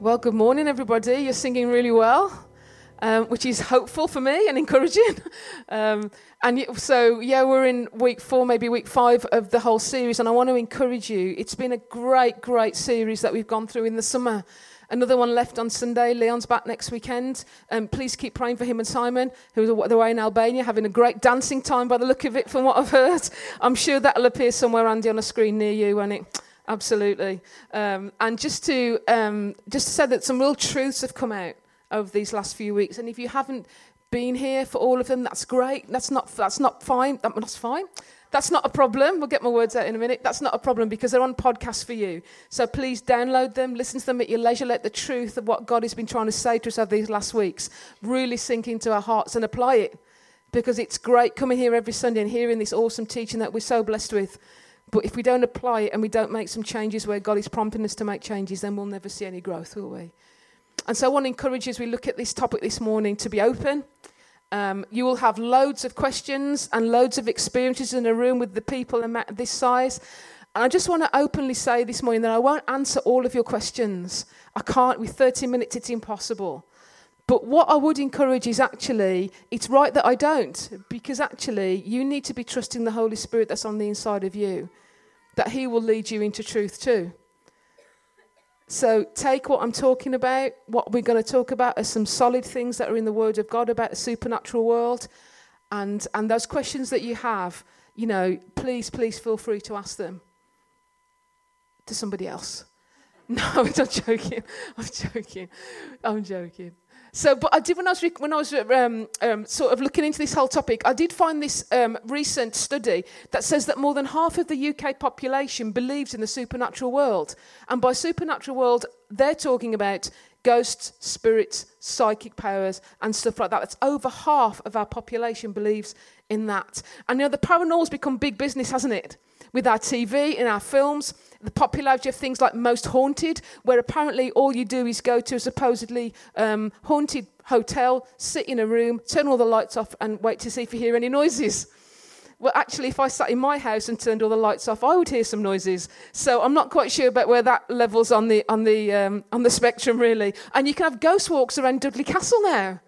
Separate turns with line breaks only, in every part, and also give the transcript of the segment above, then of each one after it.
Well, good morning, everybody. You're singing really well, um, which is hopeful for me and encouraging. um, and so, yeah, we're in week four, maybe week five of the whole series, and I want to encourage you. It's been a great, great series that we've gone through in the summer. Another one left on Sunday. Leon's back next weekend. Um, please keep praying for him and Simon, who are away in Albania, having a great dancing time by the look of it, from what I've heard. I'm sure that'll appear somewhere, Andy, on a screen near you, won't it? Absolutely. Um, and just to um, just to say that some real truths have come out over these last few weeks. And if you haven't been here for all of them, that's great. That's not that's not fine. That, that's fine. That's not a problem. We'll get my words out in a minute. That's not a problem because they're on podcasts for you. So please download them, listen to them at your leisure. Let the truth of what God has been trying to say to us over these last weeks really sink into our hearts and apply it. Because it's great coming here every Sunday and hearing this awesome teaching that we're so blessed with. But if we don't apply it and we don't make some changes where God is prompting us to make changes, then we'll never see any growth, will we? And so I want to encourage you as we look at this topic this morning to be open. Um, you will have loads of questions and loads of experiences in a room with the people this size. And I just want to openly say this morning that I won't answer all of your questions. I can't, with 30 minutes, it's impossible. But what I would encourage is actually, it's right that I don't, because actually, you need to be trusting the Holy Spirit that's on the inside of you that He will lead you into truth too. So take what I'm talking about, what we're going to talk about are some solid things that are in the Word of God about the supernatural world. And, and those questions that you have, you know, please, please feel free to ask them to somebody else. No, I'm not joking. I'm joking. I'm joking. So, but I did when I was when I was um, um, sort of looking into this whole topic, I did find this um, recent study that says that more than half of the UK population believes in the supernatural world, and by supernatural world, they're talking about ghosts, spirits, psychic powers, and stuff like that. That's over half of our population believes in that. And you know, the paranormal's become big business, hasn't it? With our TV, and our films, the popularity of things like Most Haunted, where apparently all you do is go to a supposedly um, haunted hotel, sit in a room, turn all the lights off, and wait to see if you hear any noises. Well, actually, if I sat in my house and turned all the lights off, I would hear some noises. So I'm not quite sure about where that level's on the on the um, on the spectrum, really. And you can have ghost walks around Dudley Castle now.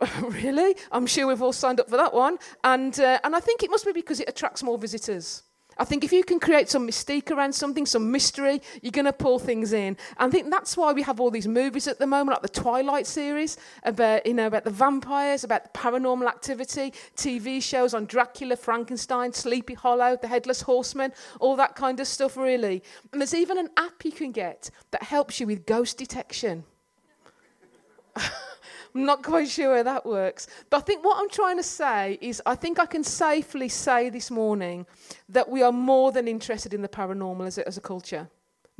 really? I'm sure we've all signed up for that one. And uh, and I think it must be because it attracts more visitors. I think if you can create some mystique around something, some mystery, you're going to pull things in. I think that's why we have all these movies at the moment, like the Twilight series, about you know about the vampires, about the paranormal activity, TV shows on Dracula, Frankenstein, Sleepy Hollow, The Headless Horseman, all that kind of stuff, really. And there's even an app you can get that helps you with ghost detection. I'm not quite sure where that works. But I think what I'm trying to say is I think I can safely say this morning that we are more than interested in the paranormal as a, as a culture.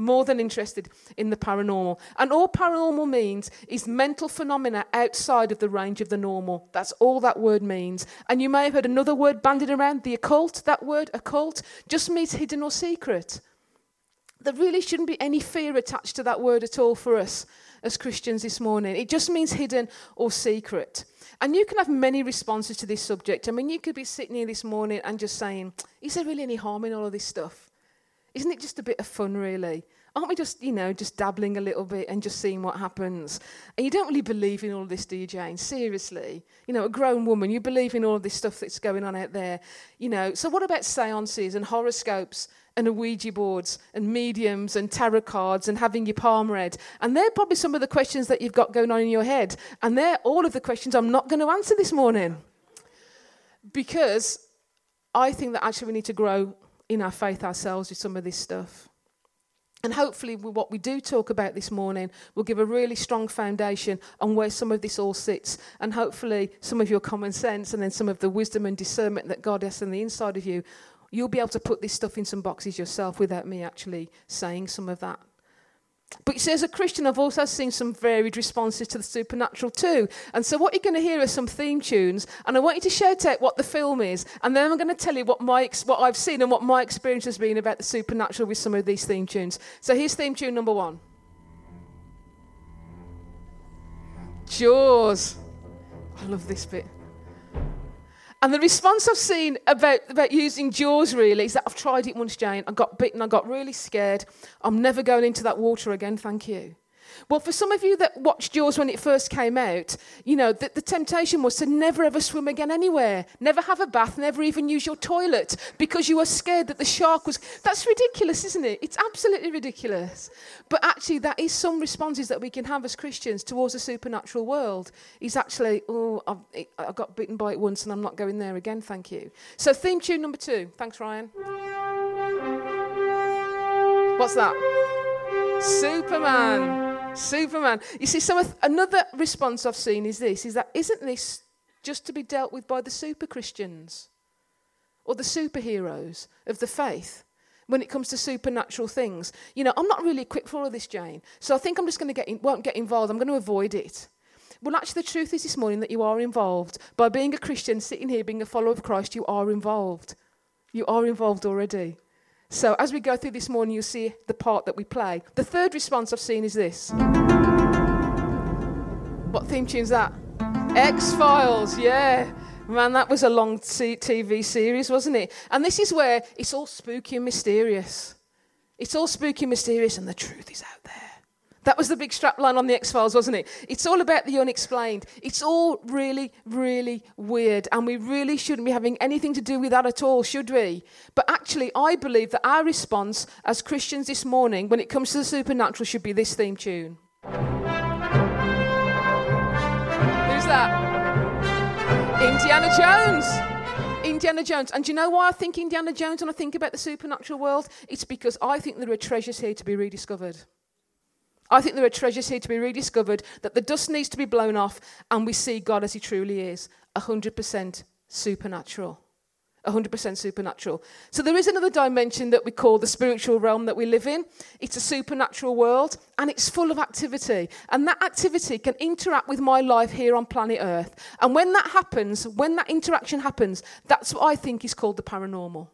More than interested in the paranormal. And all paranormal means is mental phenomena outside of the range of the normal. That's all that word means. And you may have heard another word bandied around, the occult. That word, occult, just means hidden or secret. There really shouldn't be any fear attached to that word at all for us as Christians this morning. It just means hidden or secret. And you can have many responses to this subject. I mean, you could be sitting here this morning and just saying, Is there really any harm in all of this stuff? Isn't it just a bit of fun, really? Aren't we just, you know, just dabbling a little bit and just seeing what happens? And you don't really believe in all this, do you, Jane? Seriously. You know, a grown woman, you believe in all of this stuff that's going on out there. You know, so what about seances and horoscopes and Ouija boards and mediums and tarot cards and having your palm read. And they're probably some of the questions that you've got going on in your head. And they're all of the questions I'm not going to answer this morning. Because I think that actually we need to grow in our faith ourselves with some of this stuff. And hopefully, what we do talk about this morning will give a really strong foundation on where some of this all sits. And hopefully, some of your common sense and then some of the wisdom and discernment that God has on the inside of you You'll be able to put this stuff in some boxes yourself without me actually saying some of that. But you see, as a Christian, I've also seen some varied responses to the supernatural too. And so, what you're going to hear are some theme tunes, and I want you to shout out what the film is, and then I'm going to tell you what, my, what I've seen and what my experience has been about the supernatural with some of these theme tunes. So, here's theme tune number one Jaws. I love this bit. And the response I've seen about, about using Jaws really is that I've tried it once, Jane. I got bitten, I got really scared. I'm never going into that water again, thank you. Well, for some of you that watched Jaws when it first came out, you know, the, the, temptation was to never ever swim again anywhere, never have a bath, never even use your toilet because you were scared that the shark was. That's ridiculous, isn't it? It's absolutely ridiculous. But actually, that is some responses that we can have as Christians towards the supernatural world. Is actually, oh, I've, I got bitten by it once and I'm not going there again, thank you. So, theme tune number two. Thanks, Ryan. What's that? Superman. Superman. You see, some another response I've seen is this: is that isn't this just to be dealt with by the super Christians or the superheroes of the faith? When it comes to supernatural things, you know, I'm not really equipped for all this, Jane. So I think I'm just going to get in, won't get involved. I'm going to avoid it. Well, actually, the truth is this morning that you are involved. By being a Christian, sitting here, being a follower of Christ, you are involved. You are involved already. So as we go through this morning, you'll see the part that we play. The third response I've seen is this. What theme tune is that? X Files, yeah. Man, that was a long TV series, wasn't it? And this is where it's all spooky and mysterious. It's all spooky and mysterious, and the truth is out there. That was the big strapline on the X Files, wasn't it? It's all about the unexplained. It's all really, really weird, and we really shouldn't be having anything to do with that at all, should we? But actually, I believe that our response as Christians this morning, when it comes to the supernatural, should be this theme tune. Who's that? Indiana Jones. Indiana Jones. And do you know why I think Indiana Jones when I think about the supernatural world? It's because I think there are treasures here to be rediscovered. I think there are treasures here to be rediscovered, that the dust needs to be blown off, and we see God as He truly is 100% supernatural. 100% supernatural. So there is another dimension that we call the spiritual realm that we live in. It's a supernatural world and it's full of activity. And that activity can interact with my life here on planet Earth. And when that happens, when that interaction happens, that's what I think is called the paranormal.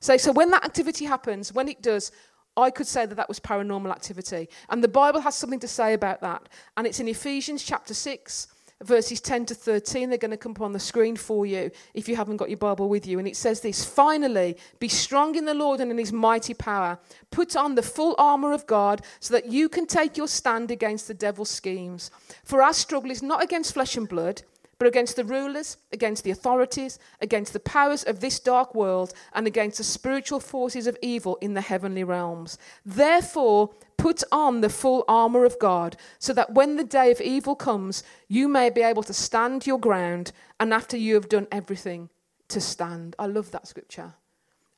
So, so when that activity happens, when it does, I could say that that was paranormal activity. And the Bible has something to say about that. And it's in Ephesians chapter 6, verses 10 to 13. They're going to come up on the screen for you if you haven't got your Bible with you. And it says this Finally, be strong in the Lord and in his mighty power. Put on the full armor of God so that you can take your stand against the devil's schemes. For our struggle is not against flesh and blood but against the rulers, against the authorities, against the powers of this dark world, and against the spiritual forces of evil in the heavenly realms. Therefore, put on the full armour of God, so that when the day of evil comes, you may be able to stand your ground, and after you have done everything, to stand. I love that scripture.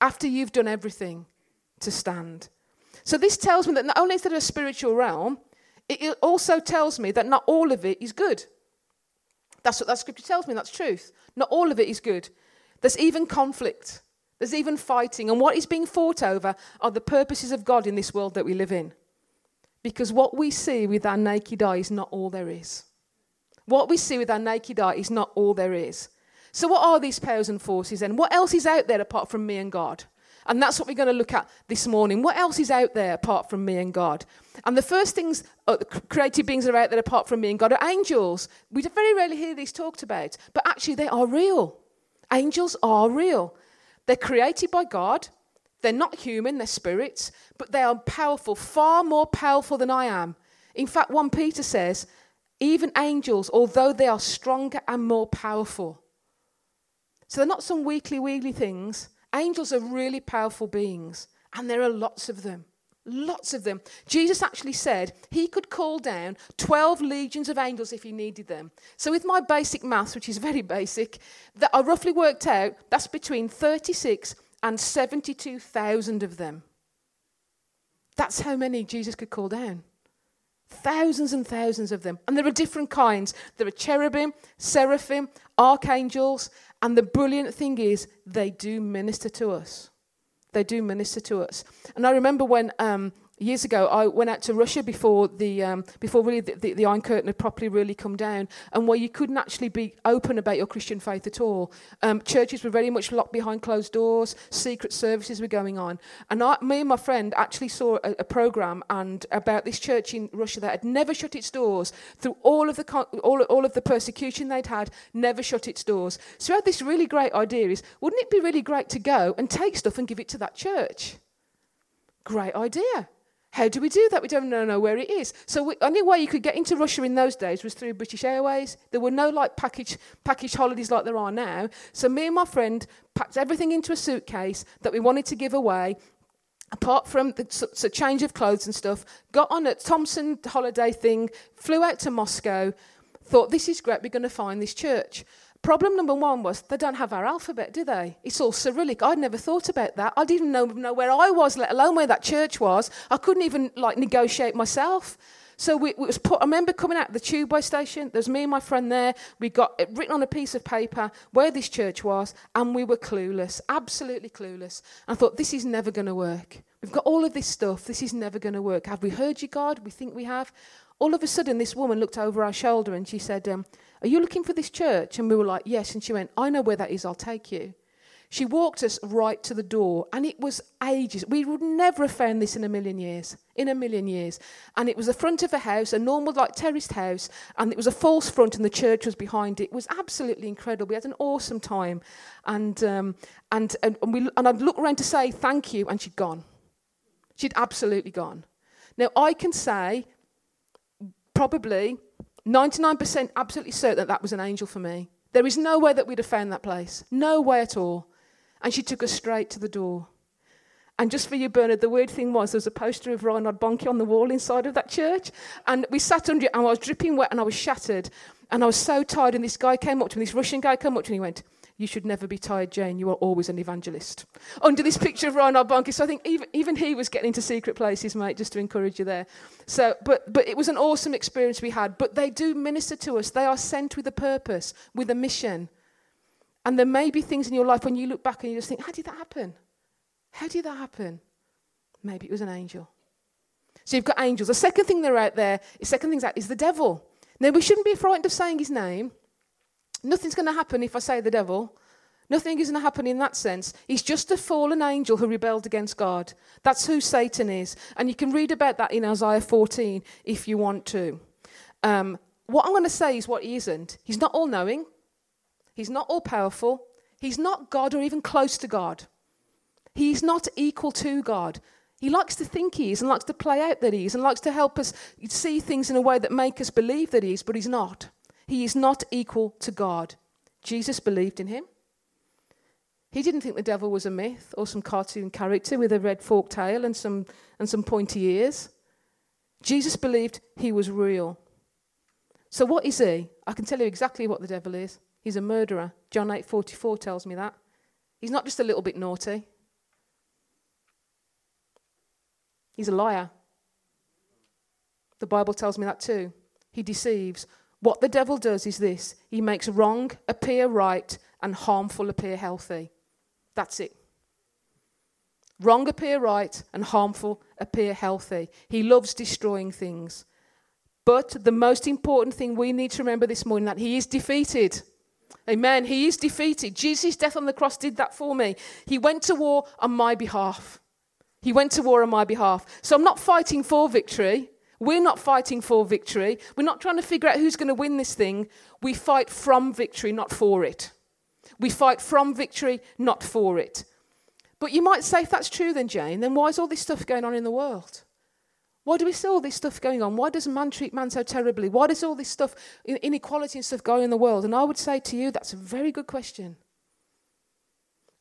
After you've done everything, to stand. So, this tells me that not only is there a spiritual realm, it also tells me that not all of it is good. That's what that scripture tells me. That's truth. Not all of it is good. There's even conflict. There's even fighting. And what is being fought over are the purposes of God in this world that we live in. Because what we see with our naked eye is not all there is. What we see with our naked eye is not all there is. So, what are these powers and forces then? What else is out there apart from me and God? And that's what we're going to look at this morning. What else is out there apart from me and God? And the first things, uh, created beings that are out there apart from me and God are angels. We very rarely hear these talked about, but actually they are real. Angels are real. They're created by God. They're not human, they're spirits, but they are powerful, far more powerful than I am. In fact, 1 Peter says, even angels, although they are stronger and more powerful. So they're not some weakly, weakly things. Angels are really powerful beings, and there are lots of them. Lots of them. Jesus actually said he could call down 12 legions of angels if he needed them. So, with my basic maths, which is very basic, that I roughly worked out that's between 36 and 72,000 of them. That's how many Jesus could call down. Thousands and thousands of them. And there are different kinds. There are cherubim, seraphim, archangels, and the brilliant thing is, they do minister to us. They do minister to us. And I remember when um, years ago, I went out to Russia before the um, before really the, the, the, Iron Curtain had properly really come down, and where you couldn't actually be open about your Christian faith at all. Um, churches were very much locked behind closed doors. Secret services were going on, and I, me and my friend actually saw a, a program and about this church in Russia that had never shut its doors through all of the all, all of the persecution they'd had, never shut its doors. So we had this really great idea: is wouldn't it be really great to go and take stuff and give it to that church? Great idea. How do we do that? We don't know where it is. So the only way you could get into Russia in those days was through British Airways. There were no like package package holidays like there are now. So me and my friend packed everything into a suitcase that we wanted to give away. Apart from the so change of clothes and stuff, got on a Thomson holiday thing, flew out to Moscow, thought this is great, we're going to find this church. Problem number one was they don't have our alphabet, do they? It's all Cyrillic. I'd never thought about that. I didn't know, know where I was, let alone where that church was. I couldn't even like negotiate myself. So we, we was put, I remember coming out of the tubeway station. There's me and my friend there. We got it written on a piece of paper where this church was, and we were clueless, absolutely clueless. I thought this is never going to work. We've got all of this stuff. This is never going to work. Have we heard you, God? We think we have. All of a sudden, this woman looked over our shoulder and she said, um, are you looking for this church? And we were like, Yes. And she went, I know where that is, I'll take you. She walked us right to the door, and it was ages. We would never have found this in a million years. In a million years. And it was the front of a house, a normal, like, terraced house, and it was a false front, and the church was behind it. It was absolutely incredible. We had an awesome time. And, um, and, and, and, we, and I'd look around to say thank you, and she'd gone. She'd absolutely gone. Now, I can say, probably 99% absolutely certain that that was an angel for me. There is no way that we'd have found that place. No way at all. And she took us straight to the door. And just for you, Bernard, the weird thing was there was a poster of Reinhard Bonnke on the wall inside of that church. And we sat under it, and I was dripping wet, and I was shattered. And I was so tired. And this guy came up to me, this Russian guy came up to me and he went, you should never be tired, Jane. You are always an evangelist. Under this picture of Reinhard Bonnke. So I think even, even he was getting into secret places, mate, just to encourage you there. So, but, but it was an awesome experience we had. But they do minister to us. They are sent with a purpose, with a mission. And there may be things in your life when you look back and you just think, how did that happen? How did that happen? Maybe it was an angel. So you've got angels. The second thing they're out there, the second thing's out is the devil. Now we shouldn't be frightened of saying his name Nothing's going to happen if I say the devil. Nothing is going to happen in that sense. He's just a fallen angel who rebelled against God. That's who Satan is. And you can read about that in Isaiah 14 if you want to. Um, what I'm going to say is what he isn't. He's not all knowing, he's not all powerful, he's not God or even close to God. He's not equal to God. He likes to think he is and likes to play out that he is and likes to help us see things in a way that make us believe that he is, but he's not. He is not equal to God. Jesus believed in him. He didn't think the devil was a myth or some cartoon character with a red forked tail and some, and some pointy ears. Jesus believed he was real. So what is he? I can tell you exactly what the devil is. He's a murderer. John 8:44 tells me that. He's not just a little bit naughty. He's a liar. The Bible tells me that too. He deceives. What the devil does is this he makes wrong appear right and harmful appear healthy. That's it. Wrong appear right and harmful appear healthy. He loves destroying things. But the most important thing we need to remember this morning that he is defeated. Amen. He is defeated. Jesus' death on the cross did that for me. He went to war on my behalf. He went to war on my behalf. So I'm not fighting for victory. We're not fighting for victory. We're not trying to figure out who's going to win this thing. We fight from victory, not for it. We fight from victory, not for it. But you might say, if that's true, then, Jane, then why is all this stuff going on in the world? Why do we see all this stuff going on? Why does man treat man so terribly? Why does all this stuff, inequality and stuff, go in the world? And I would say to you, that's a very good question.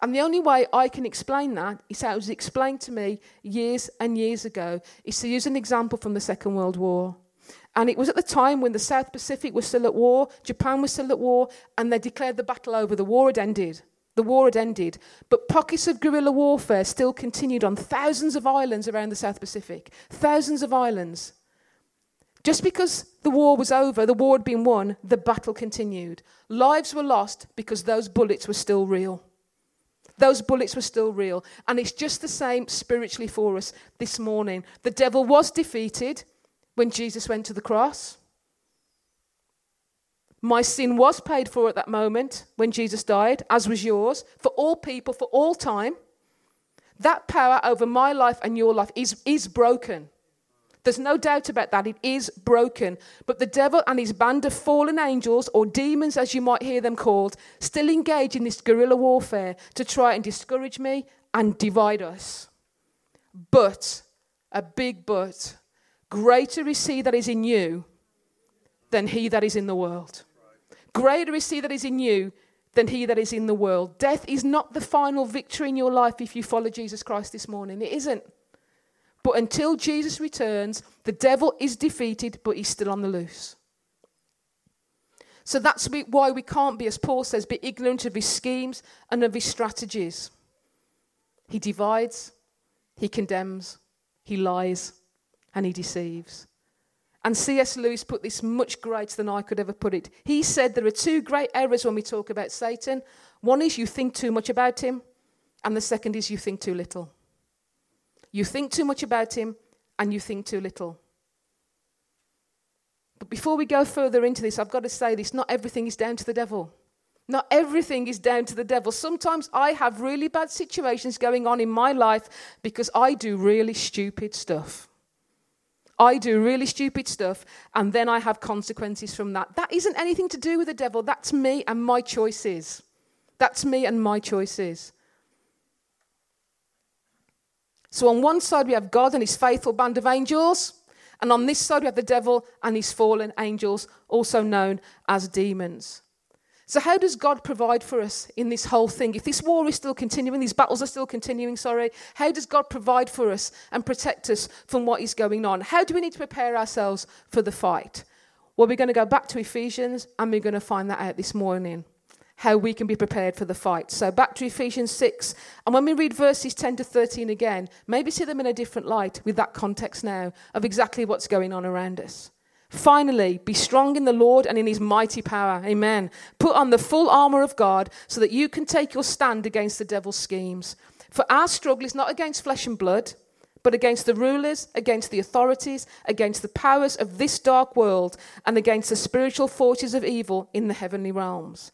And the only way I can explain that is how it was explained to me years and years ago, is to use an example from the Second World War. And it was at the time when the South Pacific was still at war, Japan was still at war, and they declared the battle over. The war had ended. The war had ended. But pockets of guerrilla warfare still continued on thousands of islands around the South Pacific. Thousands of islands. Just because the war was over, the war had been won, the battle continued. Lives were lost because those bullets were still real. Those bullets were still real. And it's just the same spiritually for us this morning. The devil was defeated when Jesus went to the cross. My sin was paid for at that moment when Jesus died, as was yours, for all people, for all time. That power over my life and your life is, is broken. There's no doubt about that. It is broken. But the devil and his band of fallen angels, or demons as you might hear them called, still engage in this guerrilla warfare to try and discourage me and divide us. But a big but. Greater is he that is in you than he that is in the world. Greater is he that is in you than he that is in the world. Death is not the final victory in your life if you follow Jesus Christ this morning. It isn't. But until Jesus returns, the devil is defeated, but he's still on the loose. So that's why we can't be, as Paul says, be ignorant of his schemes and of his strategies. He divides, he condemns, he lies, and he deceives. And C.S. Lewis put this much greater than I could ever put it. He said there are two great errors when we talk about Satan. One is you think too much about him, and the second is you think too little. You think too much about him, and you think too little. But before we go further into this, I've got to say this not everything is down to the devil. Not everything is down to the devil. Sometimes I have really bad situations going on in my life because I do really stupid stuff. I do really stupid stuff, and then I have consequences from that. That isn't anything to do with the devil. That's me and my choices. That's me and my choices. So, on one side, we have God and his faithful band of angels. And on this side, we have the devil and his fallen angels, also known as demons. So, how does God provide for us in this whole thing? If this war is still continuing, these battles are still continuing, sorry, how does God provide for us and protect us from what is going on? How do we need to prepare ourselves for the fight? Well, we're going to go back to Ephesians and we're going to find that out this morning how we can be prepared for the fight. So, back to Ephesians 6. And when we read verses 10 to 13 again, maybe see them in a different light with that context now of exactly what's going on around us. Finally, be strong in the Lord and in his mighty power. Amen. Put on the full armor of God so that you can take your stand against the devil's schemes. For our struggle is not against flesh and blood, but against the rulers, against the authorities, against the powers of this dark world, and against the spiritual forces of evil in the heavenly realms.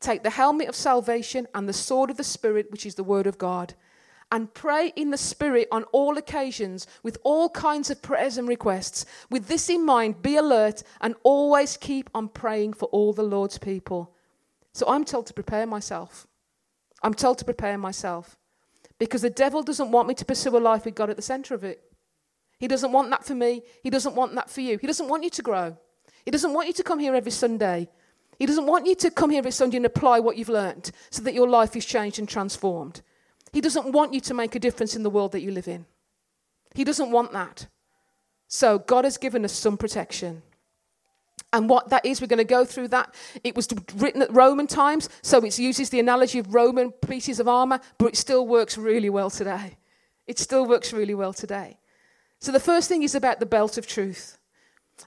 Take the helmet of salvation and the sword of the Spirit, which is the word of God and pray in the Spirit on all occasions with all kinds of prayers and requests. With this in mind, be alert and always keep on praying for all the Lord's people. So I'm told to prepare myself. I'm told to prepare myself because the devil doesn't want me to pursue a life with God at the center of it. He doesn't want that for me. He doesn't want that for you. He doesn't want you to grow. He doesn't want you to come here every Sunday. He doesn't want you to come here every Sunday and apply what you've learned so that your life is changed and transformed. He doesn't want you to make a difference in the world that you live in. He doesn't want that. So God has given us some protection. And what that is, we're going to go through that. It was written at Roman times, so it uses the analogy of Roman pieces of armor, but it still works really well today. It still works really well today. So the first thing is about the belt of truth.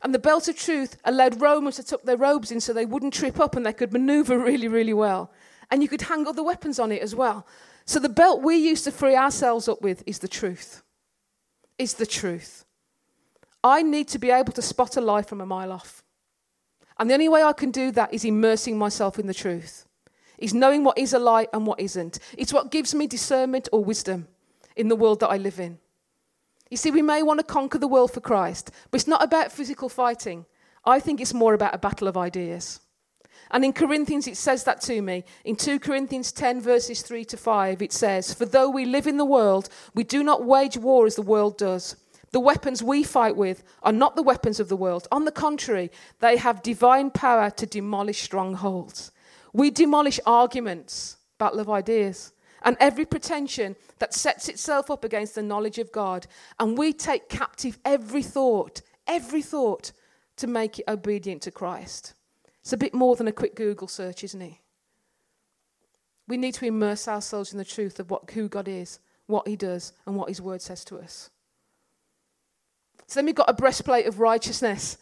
And the belt of truth allowed Romans to tuck their robes in so they wouldn't trip up and they could maneuver really, really well. And you could hang other weapons on it as well. So the belt we use to free ourselves up with is the truth. Is the truth. I need to be able to spot a lie from a mile off. And the only way I can do that is immersing myself in the truth. Is knowing what is a lie and what isn't. It's what gives me discernment or wisdom in the world that I live in. You see, we may want to conquer the world for Christ, but it's not about physical fighting. I think it's more about a battle of ideas. And in Corinthians, it says that to me. In 2 Corinthians 10, verses 3 to 5, it says, For though we live in the world, we do not wage war as the world does. The weapons we fight with are not the weapons of the world. On the contrary, they have divine power to demolish strongholds. We demolish arguments, battle of ideas, and every pretension that sets itself up against the knowledge of God. And we take captive every thought, every thought, to make it obedient to Christ. It's a bit more than a quick Google search, isn't it? We need to immerse ourselves in the truth of what, who God is, what He does, and what His Word says to us. So then we've got a breastplate of righteousness.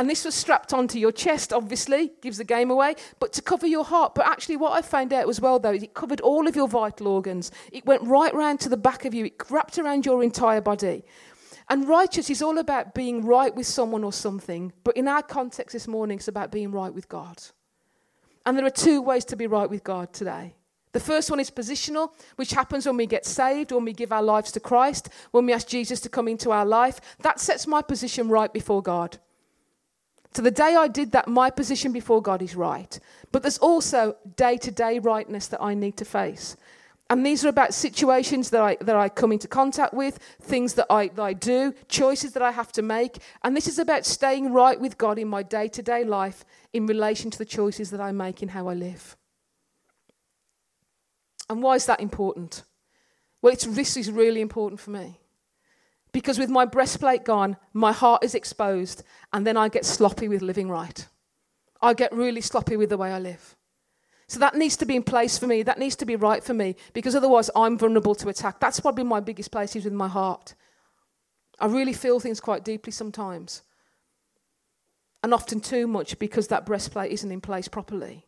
And this was strapped onto your chest, obviously, gives the game away, but to cover your heart. But actually, what I found out as well, though, is it covered all of your vital organs. It went right round to the back of you, it wrapped around your entire body. And righteous is all about being right with someone or something, but in our context this morning, it's about being right with God. And there are two ways to be right with God today. The first one is positional, which happens when we get saved, when we give our lives to Christ, when we ask Jesus to come into our life. That sets my position right before God. So the day I did that, my position before God is right. But there's also day to day rightness that I need to face. And these are about situations that I, that I come into contact with, things that I, that I do, choices that I have to make. And this is about staying right with God in my day to day life in relation to the choices that I make in how I live. And why is that important? Well, it's, this is really important for me. Because with my breastplate gone, my heart is exposed, and then I get sloppy with living right. I get really sloppy with the way I live. So that needs to be in place for me. That needs to be right for me, because otherwise I'm vulnerable to attack. That's probably my biggest place is with my heart. I really feel things quite deeply sometimes, and often too much because that breastplate isn't in place properly.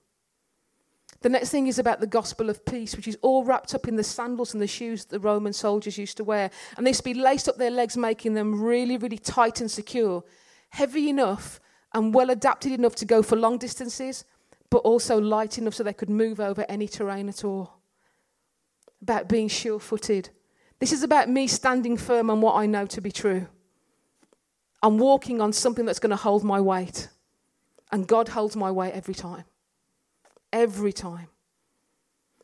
The next thing is about the gospel of peace, which is all wrapped up in the sandals and the shoes that the Roman soldiers used to wear. And they used to be laced up their legs, making them really, really tight and secure, heavy enough and well adapted enough to go for long distances, but also light enough so they could move over any terrain at all. About being sure footed. This is about me standing firm on what I know to be true. I'm walking on something that's going to hold my weight. And God holds my weight every time every time.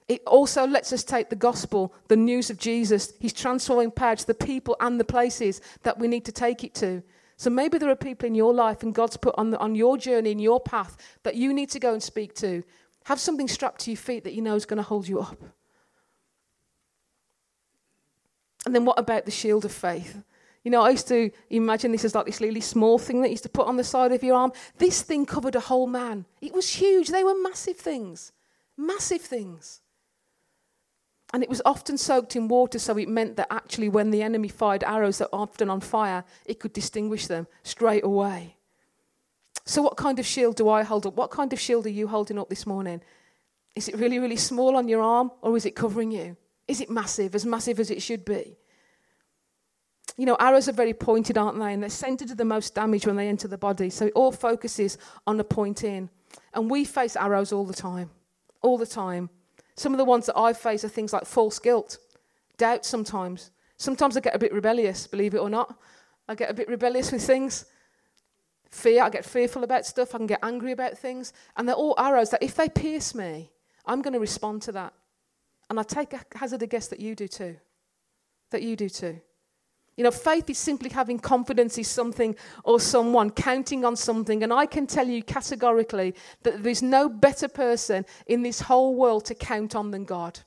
It also lets us take the gospel, the news of Jesus, his transforming power to the people and the places that we need to take it to. So maybe there are people in your life and God's put on, the, on your journey, in your path, that you need to go and speak to. Have something strapped to your feet that you know is going to hold you up. And then what about the shield of faith? You know, I used to imagine this as like this really small thing that you used to put on the side of your arm. This thing covered a whole man. It was huge. They were massive things. Massive things. And it was often soaked in water, so it meant that actually, when the enemy fired arrows that were often on fire, it could distinguish them straight away. So, what kind of shield do I hold up? What kind of shield are you holding up this morning? Is it really, really small on your arm, or is it covering you? Is it massive, as massive as it should be? You know, arrows are very pointed, aren't they? And they're sent to the most damage when they enter the body. So it all focuses on the point in. And we face arrows all the time. All the time. Some of the ones that I face are things like false guilt, doubt sometimes. Sometimes I get a bit rebellious, believe it or not. I get a bit rebellious with things. Fear, I get fearful about stuff. I can get angry about things. And they're all arrows that if they pierce me, I'm going to respond to that. And I take a hazard a guess that you do too. That you do too. You know, faith is simply having confidence in something or someone, counting on something. And I can tell you categorically that there's no better person in this whole world to count on than God.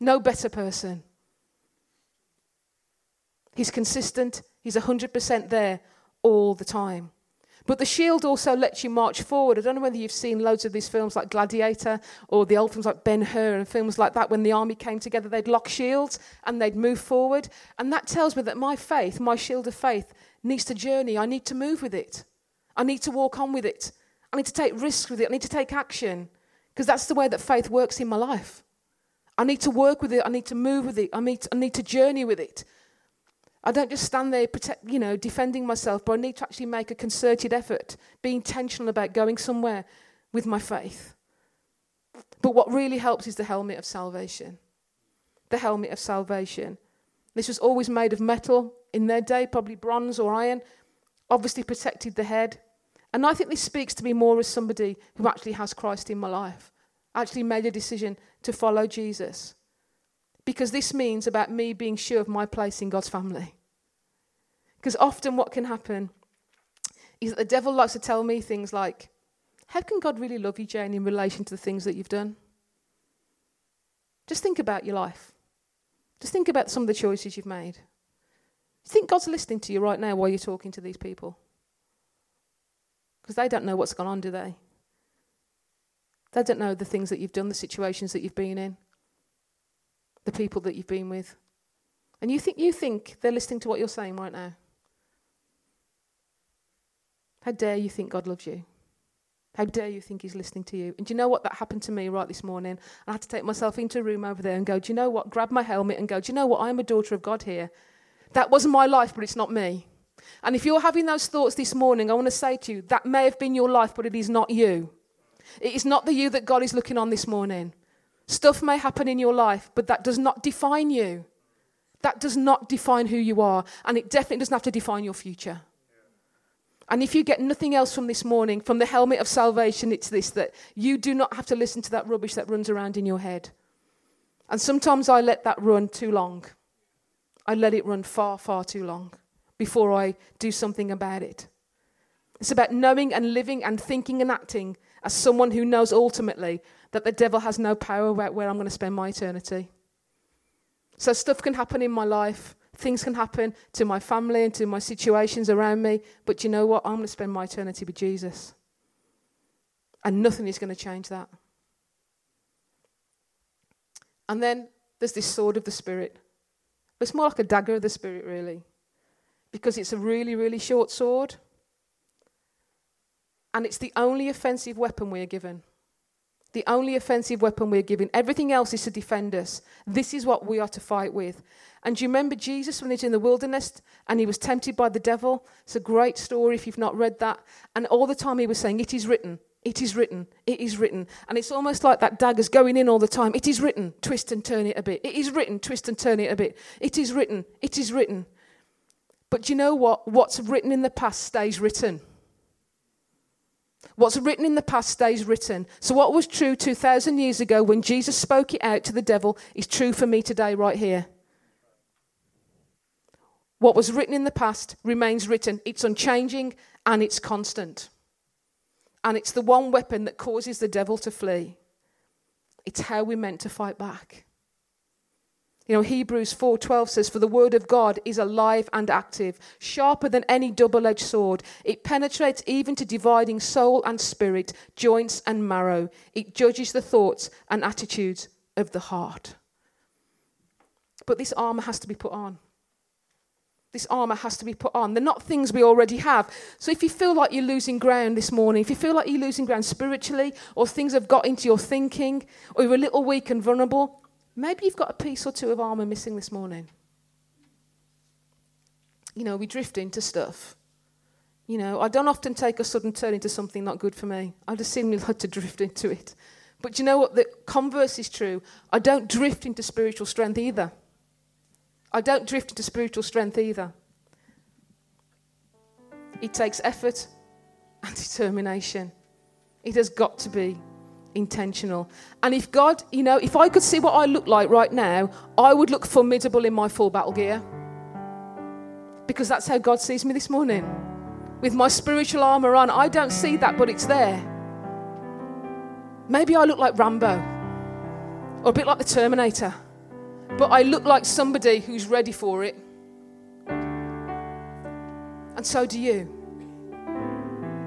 No better person. He's consistent, He's 100% there all the time. But the shield also lets you march forward. I don't know whether you've seen loads of these films like Gladiator or the old films like Ben Hur and films like that. When the army came together, they'd lock shields and they'd move forward. And that tells me that my faith, my shield of faith, needs to journey. I need to move with it. I need to walk on with it. I need to take risks with it. I need to take action because that's the way that faith works in my life. I need to work with it. I need to move with it. I need to, I need to journey with it. I don't just stand there, protect, you know, defending myself, but I need to actually make a concerted effort, be intentional about going somewhere with my faith. But what really helps is the helmet of salvation. The helmet of salvation. This was always made of metal in their day, probably bronze or iron, obviously protected the head. And I think this speaks to me more as somebody who actually has Christ in my life, actually made a decision to follow Jesus. Because this means about me being sure of my place in God's family. Because often what can happen is that the devil likes to tell me things like, How can God really love you, Jane, in relation to the things that you've done? Just think about your life. Just think about some of the choices you've made. Think God's listening to you right now while you're talking to these people? Because they don't know what's gone on, do they? They don't know the things that you've done, the situations that you've been in, the people that you've been with. And you think, you think they're listening to what you're saying right now? How dare you think God loves you? How dare you think He's listening to you? And do you know what? That happened to me right this morning. I had to take myself into a room over there and go, Do you know what? Grab my helmet and go, Do you know what? I'm a daughter of God here. That wasn't my life, but it's not me. And if you're having those thoughts this morning, I want to say to you, that may have been your life, but it is not you. It is not the you that God is looking on this morning. Stuff may happen in your life, but that does not define you. That does not define who you are, and it definitely doesn't have to define your future. And if you get nothing else from this morning, from the helmet of salvation, it's this that you do not have to listen to that rubbish that runs around in your head. And sometimes I let that run too long. I let it run far, far too long before I do something about it. It's about knowing and living and thinking and acting as someone who knows ultimately that the devil has no power about where I'm going to spend my eternity. So stuff can happen in my life, things can happen to my family and to my situations around me, but you know what? I'm going to spend my eternity with Jesus. And nothing is going to change that. And then there's this sword of the Spirit. It's more like a dagger of the Spirit, really, because it's a really, really short sword. And it's the only offensive weapon we are given. The only offensive weapon we're given. Everything else is to defend us. This is what we are to fight with. And do you remember Jesus when he was in the wilderness and he was tempted by the devil? It's a great story if you've not read that. And all the time he was saying, It is written, it is written. It is written. And it's almost like that dagger's going in all the time. It is written. Twist and turn it a bit. It is written. Twist and turn it a bit. It is written. It is written. But do you know what? What's written in the past stays written. What's written in the past stays written. So, what was true 2,000 years ago when Jesus spoke it out to the devil is true for me today, right here. What was written in the past remains written. It's unchanging and it's constant and it's the one weapon that causes the devil to flee. It's how we're meant to fight back. You know, Hebrews 4:12 says for the word of God is alive and active, sharper than any double-edged sword. It penetrates even to dividing soul and spirit, joints and marrow. It judges the thoughts and attitudes of the heart. But this armor has to be put on. This armor has to be put on. They're not things we already have. So if you feel like you're losing ground this morning, if you feel like you're losing ground spiritually, or things have got into your thinking, or you're a little weak and vulnerable, maybe you've got a piece or two of armor missing this morning. You know, we drift into stuff. You know, I don't often take a sudden turn into something not good for me. I just seem like to drift into it. But you know what? The converse is true. I don't drift into spiritual strength either. I don't drift into spiritual strength either. It takes effort and determination. It has got to be intentional. And if God, you know, if I could see what I look like right now, I would look formidable in my full battle gear. Because that's how God sees me this morning. With my spiritual armor on, I don't see that, but it's there. Maybe I look like Rambo or a bit like the Terminator. But I look like somebody who's ready for it. And so do you.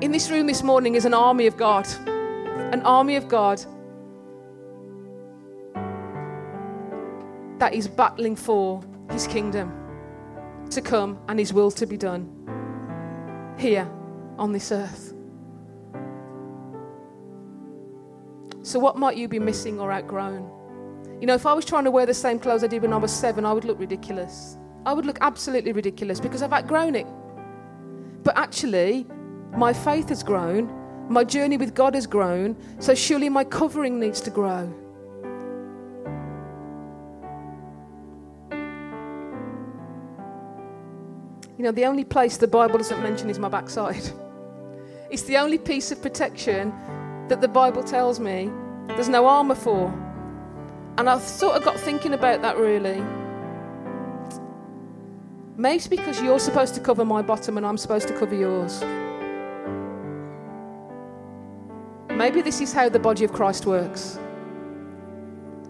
In this room this morning is an army of God. An army of God that is battling for his kingdom to come and his will to be done here on this earth. So, what might you be missing or outgrown? You know, if I was trying to wear the same clothes I did when I was seven, I would look ridiculous. I would look absolutely ridiculous because I've outgrown it. But actually, my faith has grown, my journey with God has grown, so surely my covering needs to grow. You know, the only place the Bible doesn't mention is my backside. It's the only piece of protection that the Bible tells me there's no armour for. And I've sort of got thinking about that really. Maybe because you're supposed to cover my bottom and I'm supposed to cover yours. Maybe this is how the body of Christ works.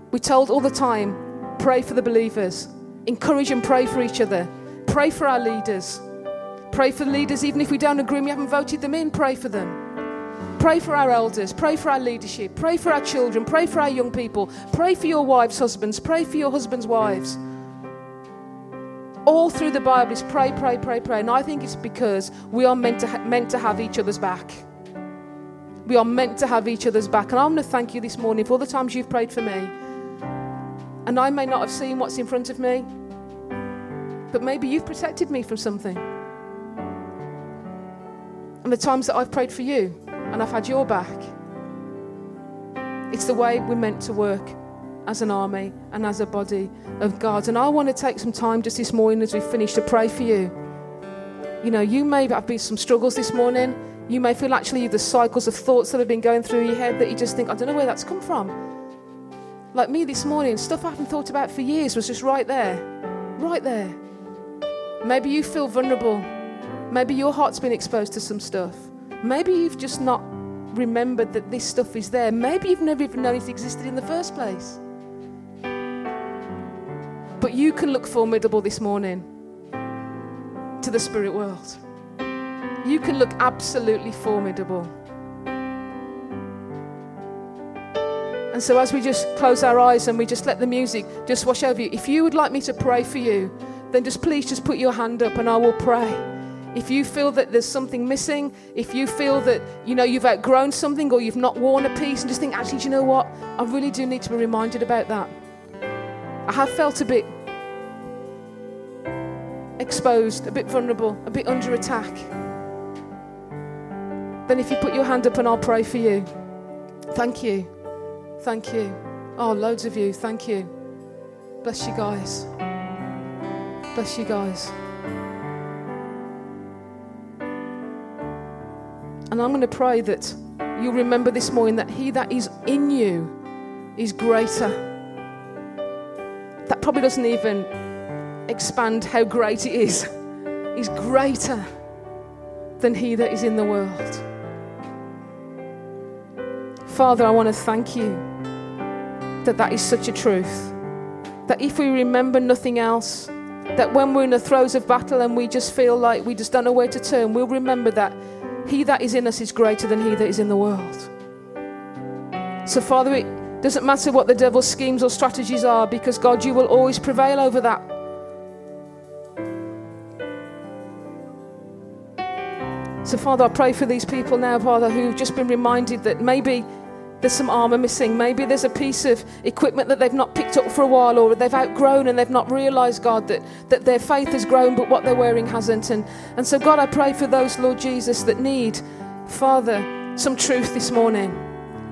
We're told all the time pray for the believers, encourage and pray for each other, pray for our leaders, pray for the leaders even if we don't agree, we haven't voted them in, pray for them. Pray for our elders. Pray for our leadership. Pray for our children. Pray for our young people. Pray for your wives' husbands. Pray for your husbands' wives. All through the Bible is pray, pray, pray, pray. And I think it's because we are meant to, ha- meant to have each other's back. We are meant to have each other's back. And I want to thank you this morning for all the times you've prayed for me. And I may not have seen what's in front of me, but maybe you've protected me from something. And the times that I've prayed for you and I've had your back. It's the way we're meant to work as an army and as a body of God. And I want to take some time just this morning as we finish to pray for you. You know, you may have been some struggles this morning. You may feel actually the cycles of thoughts that have been going through your head that you just think, I don't know where that's come from. Like me this morning, stuff I haven't thought about for years was just right there. Right there. Maybe you feel vulnerable. Maybe your heart's been exposed to some stuff. Maybe you've just not remembered that this stuff is there. Maybe you've never even known it existed in the first place. But you can look formidable this morning to the spirit world. You can look absolutely formidable. And so, as we just close our eyes and we just let the music just wash over you, if you would like me to pray for you, then just please just put your hand up and I will pray. If you feel that there's something missing, if you feel that you know you've outgrown something or you've not worn a piece and just think, actually, do you know what? I really do need to be reminded about that. I have felt a bit exposed, a bit vulnerable, a bit under attack. Then if you put your hand up and I'll pray for you. Thank you. Thank you. Oh, loads of you. Thank you. Bless you guys. Bless you guys. And I'm going to pray that you'll remember this morning that He that is in you is greater. That probably doesn't even expand how great it is. He's greater than He that is in the world. Father, I want to thank you that that is such a truth. That if we remember nothing else, that when we're in the throes of battle and we just feel like we just don't know where to turn, we'll remember that he that is in us is greater than he that is in the world. So, Father, it doesn't matter what the devil's schemes or strategies are, because God, you will always prevail over that. So, Father, I pray for these people now, Father, who've just been reminded that maybe there's some armor missing. Maybe there's a piece of equipment that they've not picked up for a while or they've outgrown and they've not realized, God, that, that their faith has grown, but what they're wearing hasn't. And, and so, God, I pray for those, Lord Jesus, that need, Father, some truth this morning.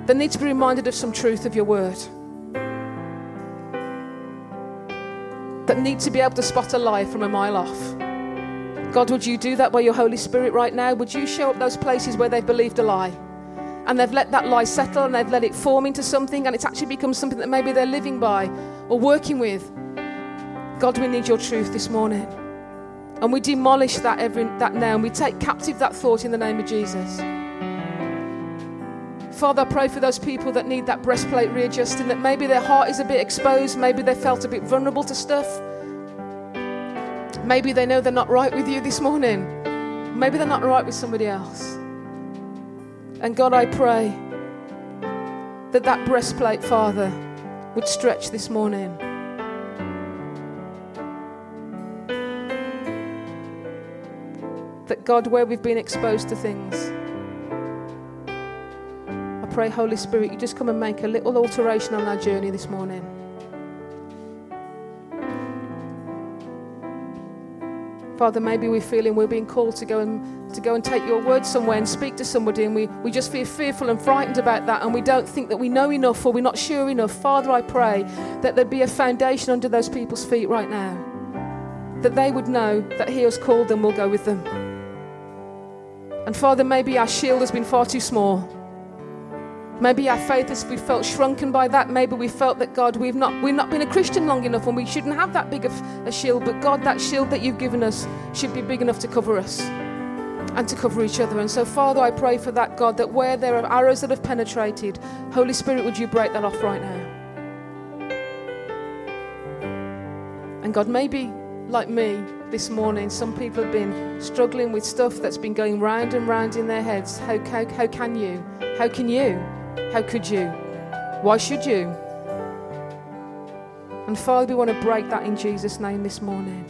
They need to be reminded of some truth of your word. That need to be able to spot a lie from a mile off. God, would you do that by your Holy Spirit right now? Would you show up those places where they've believed a lie? And they've let that lie settle and they've let it form into something and it's actually become something that maybe they're living by or working with. God, we need your truth this morning. And we demolish that, every, that now and we take captive that thought in the name of Jesus. Father, I pray for those people that need that breastplate readjusting, that maybe their heart is a bit exposed, maybe they felt a bit vulnerable to stuff. Maybe they know they're not right with you this morning. Maybe they're not right with somebody else. And God, I pray that that breastplate, Father, would stretch this morning. That God, where we've been exposed to things, I pray, Holy Spirit, you just come and make a little alteration on our journey this morning. Father, maybe we're feeling we're being called to go and to go and take your word somewhere and speak to somebody, and we, we just feel fearful and frightened about that, and we don't think that we know enough or we're not sure enough. Father, I pray that there'd be a foundation under those people's feet right now. That they would know that He has called them, we'll go with them. And Father, maybe our shield has been far too small. Maybe our faith has we felt shrunken by that. Maybe we felt that God, we've not we've not been a Christian long enough and we shouldn't have that big of a shield. But God, that shield that you've given us should be big enough to cover us and to cover each other. And so, Father, I pray for that, God, that where there are arrows that have penetrated, Holy Spirit, would you break that off right now? And God, maybe like me this morning, some people have been struggling with stuff that's been going round and round in their heads. How, how, how can you? How can you? How could you? Why should you? And Father, we want to break that in Jesus' name this morning.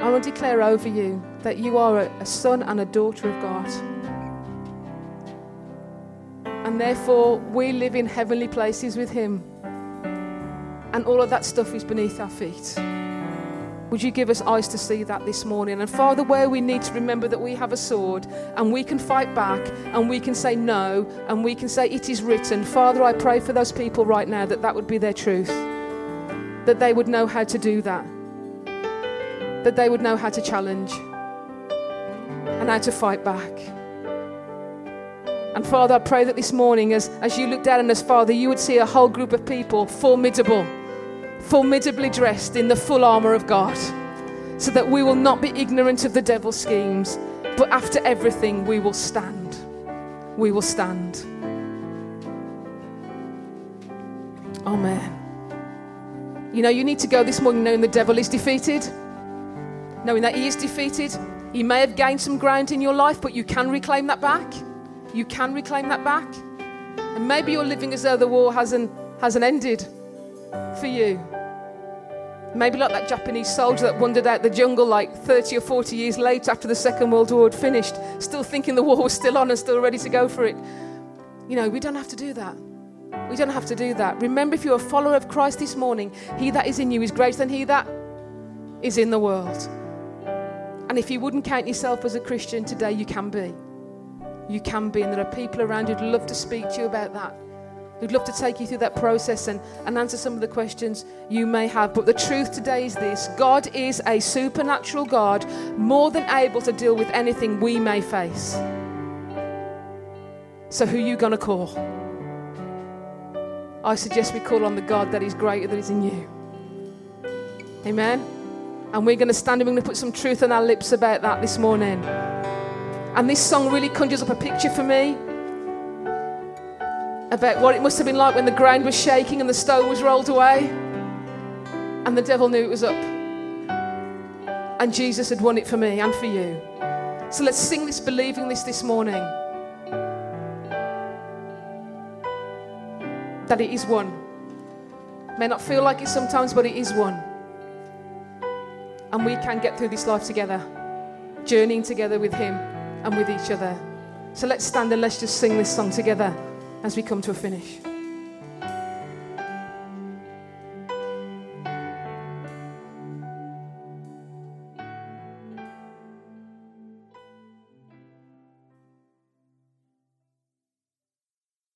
I want to declare over you that you are a, son and a daughter of God. And therefore, we live in heavenly places with Him. And all of that stuff is beneath our feet. Would you give us eyes to see that this morning? And Father, where we need to remember that we have a sword and we can fight back and we can say no and we can say it is written. Father, I pray for those people right now that that would be their truth, that they would know how to do that, that they would know how to challenge and how to fight back. And Father, I pray that this morning, as, as you look down on us, Father, you would see a whole group of people formidable formidably dressed in the full armour of God, so that we will not be ignorant of the devil's schemes, but after everything, we will stand. We will stand. Amen. You know, you need to go this morning knowing the devil is defeated, knowing that he is defeated. He may have gained some ground in your life, but you can reclaim that back. You can reclaim that back. And maybe you're living as though the war hasn't, hasn't ended for you. Maybe like that Japanese soldier that wandered out the jungle like 30 or 40 years later after the Second World War had finished, still thinking the war was still on and still ready to go for it. You know, we don't have to do that. We don't have to do that. Remember, if you're a follower of Christ this morning, he that is in you is greater than he that is in the world. And if you wouldn't count yourself as a Christian today, you can be. You can be. And there are people around who'd love to speak to you about that. We'd love to take you through that process and, and answer some of the questions you may have. But the truth today is this God is a supernatural God, more than able to deal with anything we may face. So, who are you going to call? I suggest we call on the God that is greater that is in you. Amen. And we're going to stand and we're going to put some truth on our lips about that this morning. And this song really conjures up a picture for me about what it must have been like when the ground was shaking and the stone was rolled away and the devil knew it was up. And Jesus had won it for me and for you. So let's sing this, believing this this morning. That it is won. May not feel like it sometimes, but it is won. And we can get through this life together, journeying together with Him and with each other. So let's stand and let's just sing this song together as we come to a finish.